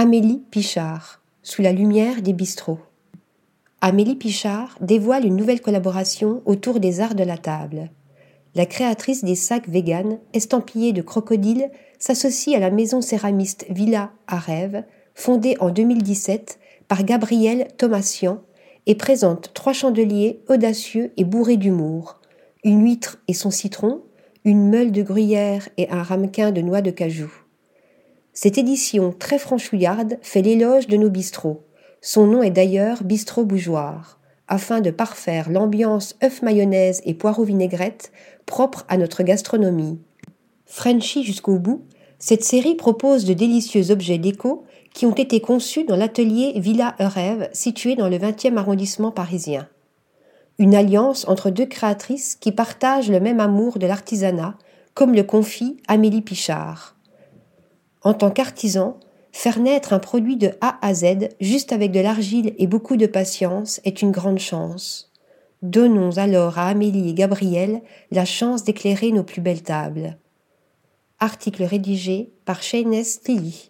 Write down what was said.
Amélie Pichard, sous la lumière des bistrots. Amélie Pichard dévoile une nouvelle collaboration autour des arts de la table. La créatrice des sacs véganes, estampillés de crocodiles, s'associe à la maison céramiste Villa à Rêve, fondée en 2017 par Gabriel Thomasian, et présente trois chandeliers audacieux et bourrés d'humour, une huître et son citron, une meule de gruyère et un ramequin de noix de cajou. Cette édition très franchouillarde fait l'éloge de nos bistrots. Son nom est d'ailleurs Bistrot Bougeoir, afin de parfaire l'ambiance œuf mayonnaise et poireau vinaigrette propre à notre gastronomie. Frenchy jusqu'au bout, cette série propose de délicieux objets déco qui ont été conçus dans l'atelier Villa Eurève situé dans le 20e arrondissement parisien. Une alliance entre deux créatrices qui partagent le même amour de l'artisanat, comme le confie Amélie Pichard. En tant qu'artisan, Faire naître un produit de A à Z, juste avec de l'argile et beaucoup de patience, est une grande chance. Donnons alors à Amélie et Gabriel la chance d'éclairer nos plus belles tables. Article rédigé par Shayness Tilly.